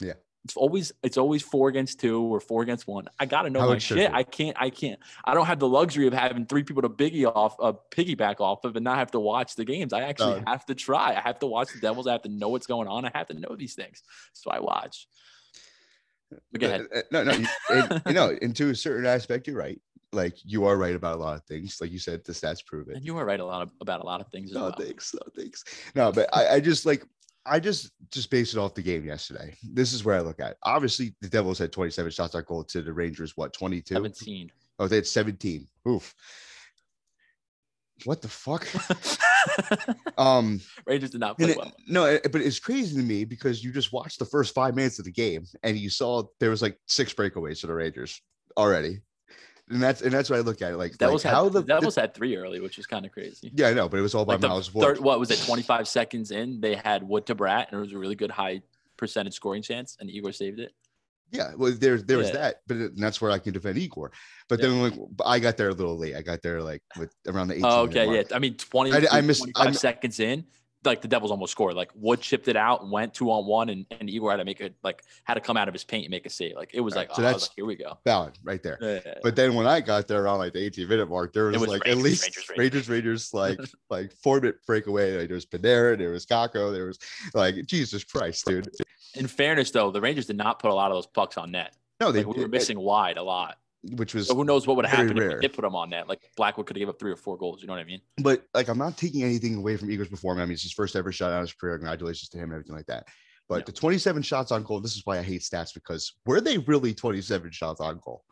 Speaker 2: Yeah.
Speaker 1: It's always it's always four against two or four against one. I gotta know
Speaker 2: How
Speaker 1: my shit.
Speaker 2: be.
Speaker 1: I can't I can't I don't have the luxury of having three people to biggie off uh piggyback off of and not have to watch the games. I actually have to try. I have to watch the Devils. I have to know what's going on. I have to know these things. So I watch. But go ahead.
Speaker 2: Uh, uh, No, no, you, and, you know, and to a certain aspect, you're right. Like you are right about a lot of things. Like you said, the stats prove it.
Speaker 1: And you were right a lot of, about a lot of things
Speaker 2: No
Speaker 1: well.
Speaker 2: thanks, no thanks. No, but I, I just like I just just based it off the game yesterday. This is where I look at. It. Obviously, the Devils had 27 shots on goal to the Rangers. What 22?
Speaker 1: 17.
Speaker 2: Oh, they had 17. Oof. What the fuck? Um,
Speaker 1: Rangers did not play
Speaker 2: it-
Speaker 1: well.
Speaker 2: no, it- but it's crazy to me because you just watched the first five minutes of the game and you saw there was like six breakaways for the Rangers already, and that's and that's what I look at it like.
Speaker 1: Devils
Speaker 2: like how the,
Speaker 1: the Devils had three early, which was kind of crazy.
Speaker 2: yeah, I know, but it was all by
Speaker 1: Like the
Speaker 2: Miles Wood.
Speaker 1: third, what was it? 25 seconds in, they had Wood to Bratt, and it was a really good high percentage scoring chance, and Igor saved it.
Speaker 2: Yeah, well, there there was
Speaker 1: Yeah.
Speaker 2: that, but it- that's where I can defend Igor. But
Speaker 1: Yeah.
Speaker 2: then like but I got there a little late. I got there like with around the 18
Speaker 1: Oh, okay, yeah. I mean, 20,
Speaker 2: I- I missed-
Speaker 1: 25
Speaker 2: I mi-
Speaker 1: seconds in, like the Devils almost scored. Like Wood chipped it out went two on one, and, and Igor had to make it like had to come out of his paint and make a save. Like it was
Speaker 2: Right,
Speaker 1: like,
Speaker 2: so
Speaker 1: oh,
Speaker 2: that's-
Speaker 1: like, here we go.
Speaker 2: Valid right there.
Speaker 1: Yeah.
Speaker 2: But then when I got there around like the 18 minute mark, there was,
Speaker 1: was
Speaker 2: like
Speaker 1: Rangers,
Speaker 2: at least
Speaker 1: Rangers,
Speaker 2: Rangers,
Speaker 1: Rangers,
Speaker 2: Rangers, like like four minute breakaway. Like there was Panarin, there was Kakko, there was like Jesus Christ, dude.
Speaker 1: In fairness, though, the Rangers did not put a lot of those pucks on net.
Speaker 2: No, they
Speaker 1: Like, we were missing wide a lot.
Speaker 2: Which was
Speaker 1: So who knows what would have
Speaker 2: very
Speaker 1: happened if
Speaker 2: rare.
Speaker 1: we did put him on that. Like Blackwood could have given up three or four goals. You know what I mean?
Speaker 2: but like I'm not taking anything away from Igor's performance. I mean, it's his first ever shot out of his career. Congratulations to him and everything like that. But
Speaker 1: Yeah.
Speaker 2: the 27 shots on goal, this is why I hate stats because were they really 27 shots on goal?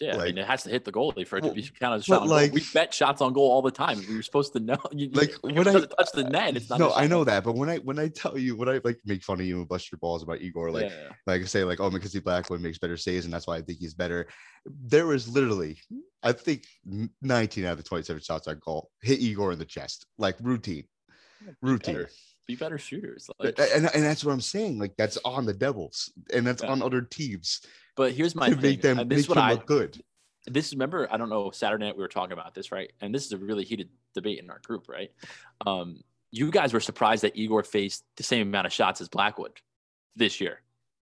Speaker 1: Yeah, I mean, it has to hit the goalie for it
Speaker 2: Well,
Speaker 1: to be counted as a shot on
Speaker 2: like-
Speaker 1: goal. We bet shots on goal all the time. We were supposed to know. You,
Speaker 2: Like,
Speaker 1: like
Speaker 2: when I-
Speaker 1: touch the net, it's not.
Speaker 2: No, I know that, but when I when I tell you when I like make fun of you and bust your balls about Igor, like
Speaker 1: Yeah, yeah.
Speaker 2: like I say, like, oh, Mackenzie Blackwood makes better saves, and that's why I think he's better. There was literally, I think, 19 out of the 27 shots on goal hit Igor in the chest, like routine, routine.
Speaker 1: better. be better shooters. Like,
Speaker 2: And, and that's what I'm saying. Like, that's on the Devils, and that's
Speaker 1: Yeah.
Speaker 2: on other teams
Speaker 1: but here's my
Speaker 2: to
Speaker 1: thing.
Speaker 2: make them
Speaker 1: and this
Speaker 2: make
Speaker 1: is what I
Speaker 2: look good.
Speaker 1: this remember I don't know Saturday night we were talking about this right, and this is a really heated debate in our group, right? Um, you guys were surprised that Igor faced the same amount of shots as Blackwood this year.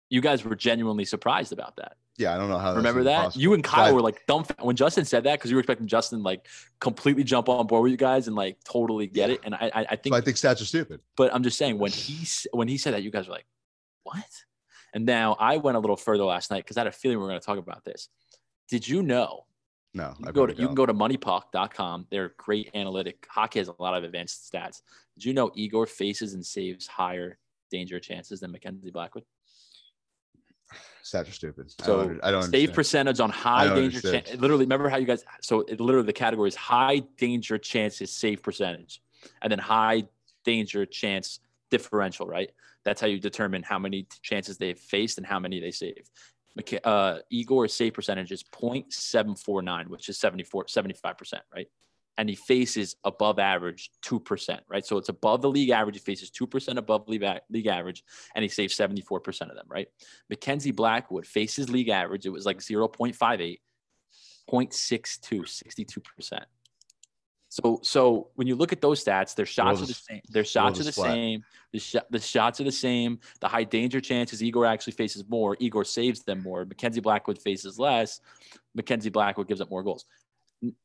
Speaker 1: You guys were genuinely surprised about that.
Speaker 2: Yeah, I don't know how.
Speaker 1: Remember that?
Speaker 2: possible.
Speaker 1: You and Kyle
Speaker 2: But-
Speaker 1: were like dumb when Justin said that because you were expecting Justin like completely jump on board with you guys and like totally get
Speaker 2: Yeah.
Speaker 1: it. And I, I, I think,
Speaker 2: So I think stats are stupid.
Speaker 1: but I'm just saying when he when he said that, you guys were like, what? And now I went a little further last night because I had a feeling we were going to talk about this. Did you know
Speaker 2: No,
Speaker 1: you can go to you can go to moneypuck.com. They're great analytic. Hockey has a lot of advanced stats. Did you know Igor faces and saves higher danger chances than Mackenzie Blackwood?
Speaker 2: Stats are stupid. I
Speaker 1: So
Speaker 2: don't, I don't
Speaker 1: save
Speaker 2: understand.
Speaker 1: percentage on high danger.
Speaker 2: understand.
Speaker 1: Chan- literally, remember how you guys? So it literally the category is high danger chances save percentage, and then high danger chance differential. Right. That's how you determine how many chances they've faced and how many they saved. Uh, Igor's save percentage is 0.749, which is 74, 75%, right? And he faces above average 2%, right? So it's above the league average. He faces 2% above league, league average, and he saves 74% of them, right? Mackenzie Blackwood faces league average. It was like 0.58, 0.62, 62%. So, so when you look at those stats, their shots are the same. Their shots are the
Speaker 2: flat.
Speaker 1: same. The, sh- the shots are the same. The high danger chances, Igor actually faces more. Igor saves them more. Mackenzie Blackwood faces less. Mackenzie Blackwood gives up more goals.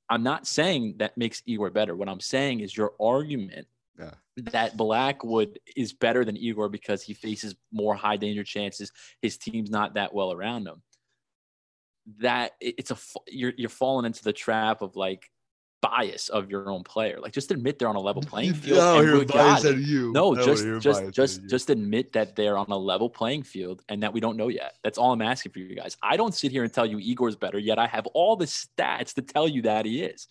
Speaker 1: I'm not saying that makes Igor better. What I'm saying is your argument
Speaker 2: Yeah.
Speaker 1: that Blackwood is better than Igor because he faces more high danger chances. His team's not that well around him. That it's a you're you're falling into the trap of like bias of your own player. Like just admit they're on a level playing field.
Speaker 2: No, you're biased at you.
Speaker 1: No,
Speaker 2: don't
Speaker 1: just just just just admit that they're on a level playing field and that we don't know yet. That's all I'm asking for you guys. I don't sit here and tell you Igor's better, yet I have all the stats to tell you that he is.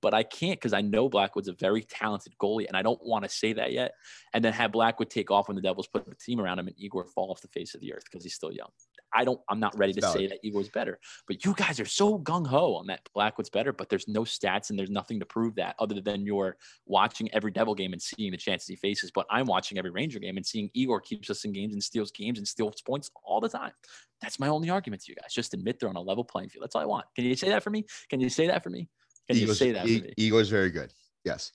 Speaker 1: But I can't because I know Blackwood's a very talented goalie, and I don't want to say that yet. And then have Blackwood take off when the Devils put a team around him and Igor fall off the face of the earth because he's still young. I don't. I'm not ready to say that Igor's better. But you guys are so gung ho on that Blackwood's better, but there's no stats and there's nothing to prove that other than you're watching every Devil game and seeing the chances he faces. But I'm watching every Ranger game and seeing Igor keeps us in games and steals games and steals points all the time. That's my only argument to you guys. Just admit they're on a level playing field. That's all I want. Can you say that for me? Can you say that for me? Can you say that for
Speaker 2: E-? Eagles very good. Yes.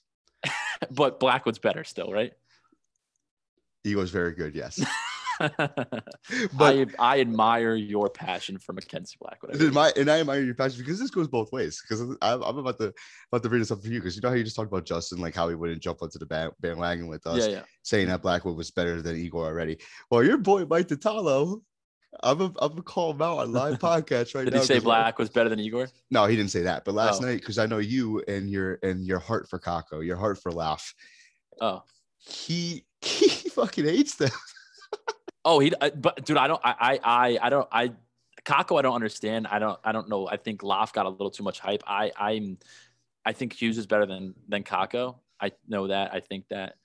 Speaker 1: But Blackwood's better still, right?
Speaker 2: Igor's very good. Yes.
Speaker 1: but I, I admire your passion for Mackenzie Blackwood. I
Speaker 2: and my and I admire your passion because this goes both ways. Because I'm, I'm about to about to bring this up for you because you know how you just talked about Justin, like how he wouldn't jump onto the bandwagon with us,
Speaker 1: yeah, yeah.
Speaker 2: saying that Blackwood was better than Igor already. Well, your boy Mike Tatalo, I'm a, I'm gonna call him out on live podcast right
Speaker 1: Did
Speaker 2: now.
Speaker 1: Did he say Black was better than Igor?
Speaker 2: No, he didn't say that. But last
Speaker 1: Oh.
Speaker 2: night, because I know you and your and your heart for Kakko, your heart for Laugh,
Speaker 1: Oh,
Speaker 2: he he fucking hates them.
Speaker 1: Oh, he. I, but dude, I don't. I, I, I, I don't. I, Kakko, I don't understand. I don't. I don't know. I think Loft got a little too much hype. I, I'm. I think Hughes is better than than Kakko. I know that. I think that.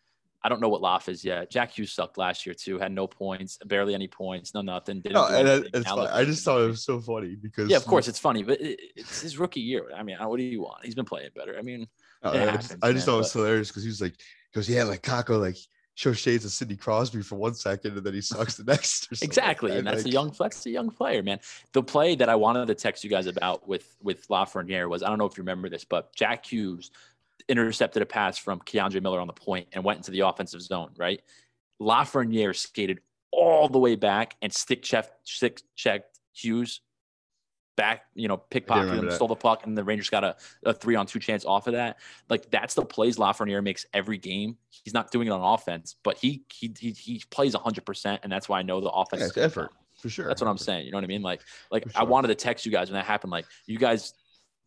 Speaker 1: I don't know what Loft is yet. Jack Hughes sucked last year too. Had no points, barely any points, no nothing. Didn't
Speaker 2: No, and
Speaker 1: uh,
Speaker 2: it's
Speaker 1: Now
Speaker 2: fine. I just thought it was so funny because
Speaker 1: Yeah, of course it's funny, but it, it's his rookie year. I mean, what do you want? He's been playing better. I mean,
Speaker 2: No, I,
Speaker 1: happens,
Speaker 2: just, I just
Speaker 1: man,
Speaker 2: thought it was
Speaker 1: but-
Speaker 2: hilarious because he was like, he goes, yeah, like Kakko, like show shades of Sidney Crosby for one second, and then he sucks the next. or something like
Speaker 1: Exactly,
Speaker 2: that.
Speaker 1: and that's a young that's a young player, man. The play that I wanted to text you guys about with with Lafreniere was I don't know if you remember this, but Jack Hughes intercepted a pass from K'Andre Miller on the point and went into the offensive zone, right? Lafreniere skated all the way back and stick checked, stick checked Hughes back, you know, pickpocketed him, stole the puck, and the Rangers got a, a three on two chance off of that. Like that's the plays Lafreniere makes every game. He's not doing it on offense, but he he he, he plays hundred percent, and that's why I know the offense.
Speaker 2: Yeah,
Speaker 1: is
Speaker 2: effort
Speaker 1: come.
Speaker 2: for sure.
Speaker 1: That's what I'm saying. You know what I mean? Like, like
Speaker 2: For
Speaker 1: I wanted to text you guys when that happened. Like, you guys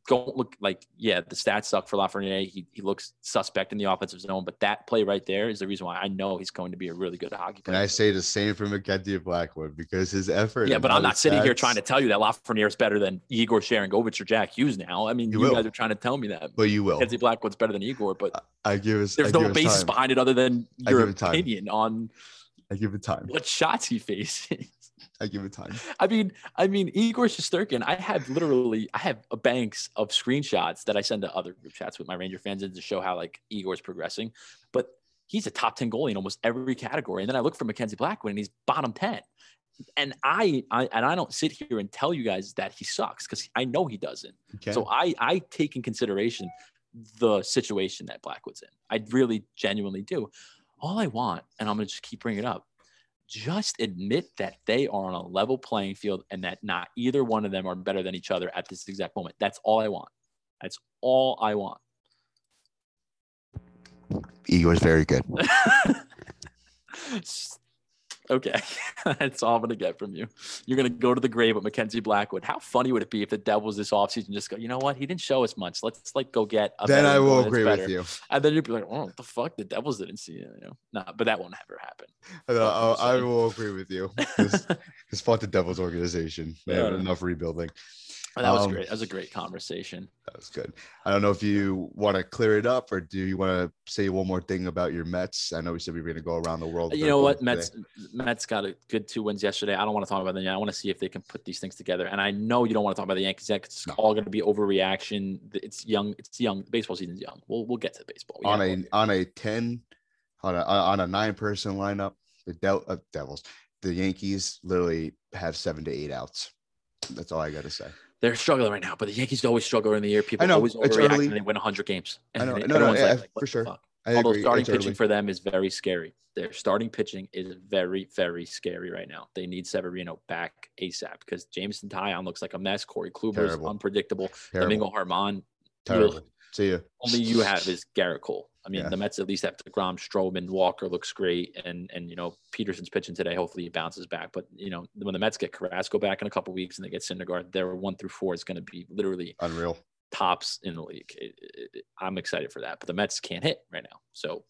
Speaker 1: don't look like, yeah, the stats suck for Lafreniere. He, he looks suspect in the offensive zone, but that play right there is the reason why I know he's going to be a really good hockey
Speaker 2: And
Speaker 1: player.
Speaker 2: I say the same for Mackenzie Blackwood because his effort.
Speaker 1: yeah, but I'm not
Speaker 2: his
Speaker 1: sitting here trying to tell you that Lafreniere is better than Igor Sharangovich or Jack Hughes now. I mean,
Speaker 2: You
Speaker 1: you, guys are trying to tell me that.
Speaker 2: But you will.
Speaker 1: Mackenzie Blackwood's better than Igor, but
Speaker 2: I give us.
Speaker 1: there's
Speaker 2: I
Speaker 1: no basis
Speaker 2: time.
Speaker 1: behind it other than your
Speaker 2: give it time.
Speaker 1: opinion on
Speaker 2: I give it time.
Speaker 1: what shots he faces.
Speaker 2: I give it time.
Speaker 1: I mean, I mean, Igor Shesterkin, I have literally, I have a banks of screenshots that I send to other group chats with my Ranger fans in to show how like Igor's progressing. But he's a top 10 goalie in almost every category. And then I look for Mackenzie Blackwood and he's bottom 10. And I, I and I don't sit here and tell you guys that he sucks because I know he doesn't.
Speaker 2: Okay.
Speaker 1: So I I take in consideration the situation that Blackwood's in. I really genuinely do. All I want, and I'm gonna just keep bringing it up, just admit that they are on a level playing field and that not either one of them are better than each other at this exact moment. That's all I want. That's all I want.
Speaker 2: Igor's very good.
Speaker 1: okay. That's all I'm to get from you. You're going to go to the grave with Mackenzie Blackwood. How funny would it be if the Devils this offseason just go, you know what? He didn't show us much. Let's like go get a
Speaker 2: Then I will agree
Speaker 1: better."
Speaker 2: with you.
Speaker 1: And then you'd be like, oh, what the fuck? The Devils didn't see it. You know, nah, but that won't ever happen.
Speaker 2: No, I, I will agree with you. It's fought the Devil's organization. They have enough rebuilding.
Speaker 1: That was
Speaker 2: Um,
Speaker 1: great. That was a great conversation.
Speaker 2: That was good. I don't know if you want to clear it up or do you want to say one more thing about your Mets? I know we said we were going to go around the world.
Speaker 1: You know what?
Speaker 2: goals
Speaker 1: Mets
Speaker 2: today.
Speaker 1: Mets got a good two wins yesterday. I don't want to talk about them yet. I want to see if they can put these things together. And I know you don't want to talk about the Yankees yet it's
Speaker 2: No.
Speaker 1: all going to be overreaction. It's young. It's young. The baseball season's young. We'll we'll get to the baseball. We
Speaker 2: on a on a 10 on a on a nine person lineup, the Del, uh, Devils, the Yankees literally have seven to eight outs. That's all I got to say.
Speaker 1: They're struggling right now, but the Yankees always struggle in the year. People
Speaker 2: know,
Speaker 1: always overreact
Speaker 2: early.
Speaker 1: and they win 100 games.
Speaker 2: I know. No, no, yeah,
Speaker 1: what
Speaker 2: for sure.
Speaker 1: Although
Speaker 2: agree.
Speaker 1: starting
Speaker 2: It's
Speaker 1: pitching
Speaker 2: early.
Speaker 1: for them is very scary. Their starting pitching is very, very scary right now. They need Severino back ASAP because Jameson Taillon looks like a mess. Corey Kluber is unpredictable.
Speaker 2: terrible,
Speaker 1: Domingo Germán,
Speaker 2: terrible. See ya.
Speaker 1: only you have is Gerrit Cole. I mean,
Speaker 2: Yeah.
Speaker 1: the Mets at least have deGrom, Stroman, Walker looks great, and and you know Peterson's pitching today. Hopefully he bounces back. But you know when the Mets get Carrasco back in a couple weeks and they get Syndergaard, their one through four is going to be literally
Speaker 2: Unreal.
Speaker 1: tops in the league. It- it- I'm excited for that, but the Mets can't hit right now, so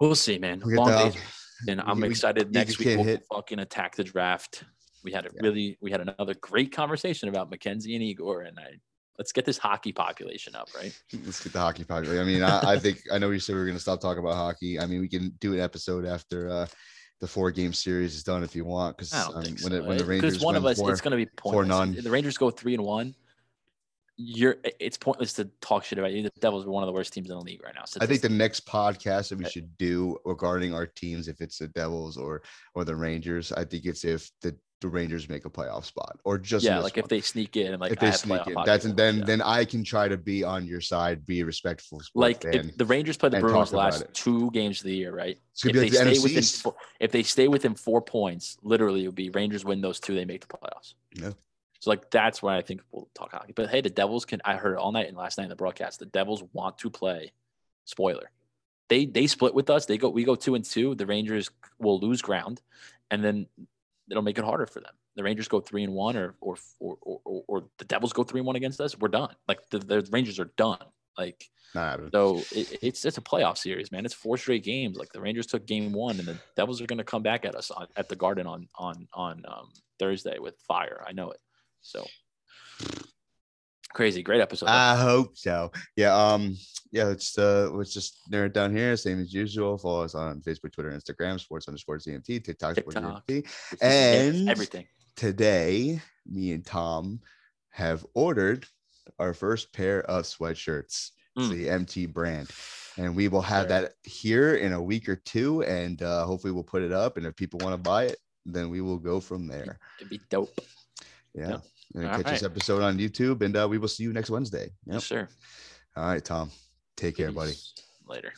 Speaker 1: we'll see, man.
Speaker 2: We'll
Speaker 1: Long days, and I'm
Speaker 2: we-
Speaker 1: excited. Next week we'll
Speaker 2: hit.
Speaker 1: fucking attack the draft. We had a
Speaker 2: Yeah.
Speaker 1: really, we had another great conversation about Mackenzie and Igor, and I let's get this hockey population up, right?
Speaker 2: Let's get the hockey population. I mean, I, I think I know you said we were going to stop talking about hockey. I mean, we can do an episode after uh, the four game series is done if you want. Because um, when,
Speaker 1: so.
Speaker 2: it, when the Rangers
Speaker 1: one of us,
Speaker 2: four,
Speaker 1: it's going to be pointless.
Speaker 2: none.
Speaker 1: The Rangers go three and one. You're. It's pointless to talk shit about you. The Devils are one of the worst teams in the league right now.
Speaker 2: I think the next podcast that we should do regarding our teams, if it's the Devils or or the Rangers, I think it's if the, the Rangers make a playoff spot or just
Speaker 1: yeah, like if they sneak in and like
Speaker 2: if they sneak in, that's
Speaker 1: and
Speaker 2: then
Speaker 1: yeah.
Speaker 2: then I can try to be on your side, be respectful
Speaker 1: like the Rangers play the Bruins last two games of the year, right? If
Speaker 2: be
Speaker 1: they
Speaker 2: the
Speaker 1: stay within four, if they stay within four points, literally it would be Rangers win those two, they make the playoffs.
Speaker 2: Yeah.
Speaker 1: So like that's where I think we'll talk hockey. But hey, the Devils can. I heard it all night and last night in the broadcast. The Devils want to play. Spoiler. They they split with us. They go. We go two and two. The Rangers will lose ground, and then it'll make it harder for them. The Rangers go three and one, or or or or, or the Devils go three and one against us. We're done. Like the, the Rangers are done. Like
Speaker 2: happening.
Speaker 1: so it, it's it's a playoff series, man. It's four straight games. Like the Rangers took game one, and the Devils are going to come back at us on, at the Garden on on on um, Thursday with fire. I know it. So crazy, great episode.
Speaker 2: I hope so. Yeah. Um. Yeah. Let's uh. Let's just narrow it down here. Same as usual. Follow us on Facebook, Twitter, Instagram, Sports underscore ZMT, TikTok, Sports
Speaker 1: TikTok. It's-
Speaker 2: and-
Speaker 1: everything.
Speaker 2: Today, me and Tom have ordered our first pair of sweatshirts.
Speaker 1: Mm.
Speaker 2: the MT brand. And we will have
Speaker 1: Sure.
Speaker 2: that here in a week or two. And uh, hopefully we'll put it up. And if people want to buy it, then we will go from there.
Speaker 1: It'd be dope.
Speaker 2: Yeah.
Speaker 1: Yep.
Speaker 2: And catch this episode on YouTube. And uh, we will see you next Wednesday. Yep.
Speaker 1: Sir.
Speaker 2: All right, Tom. Take care, buddy.
Speaker 1: Later.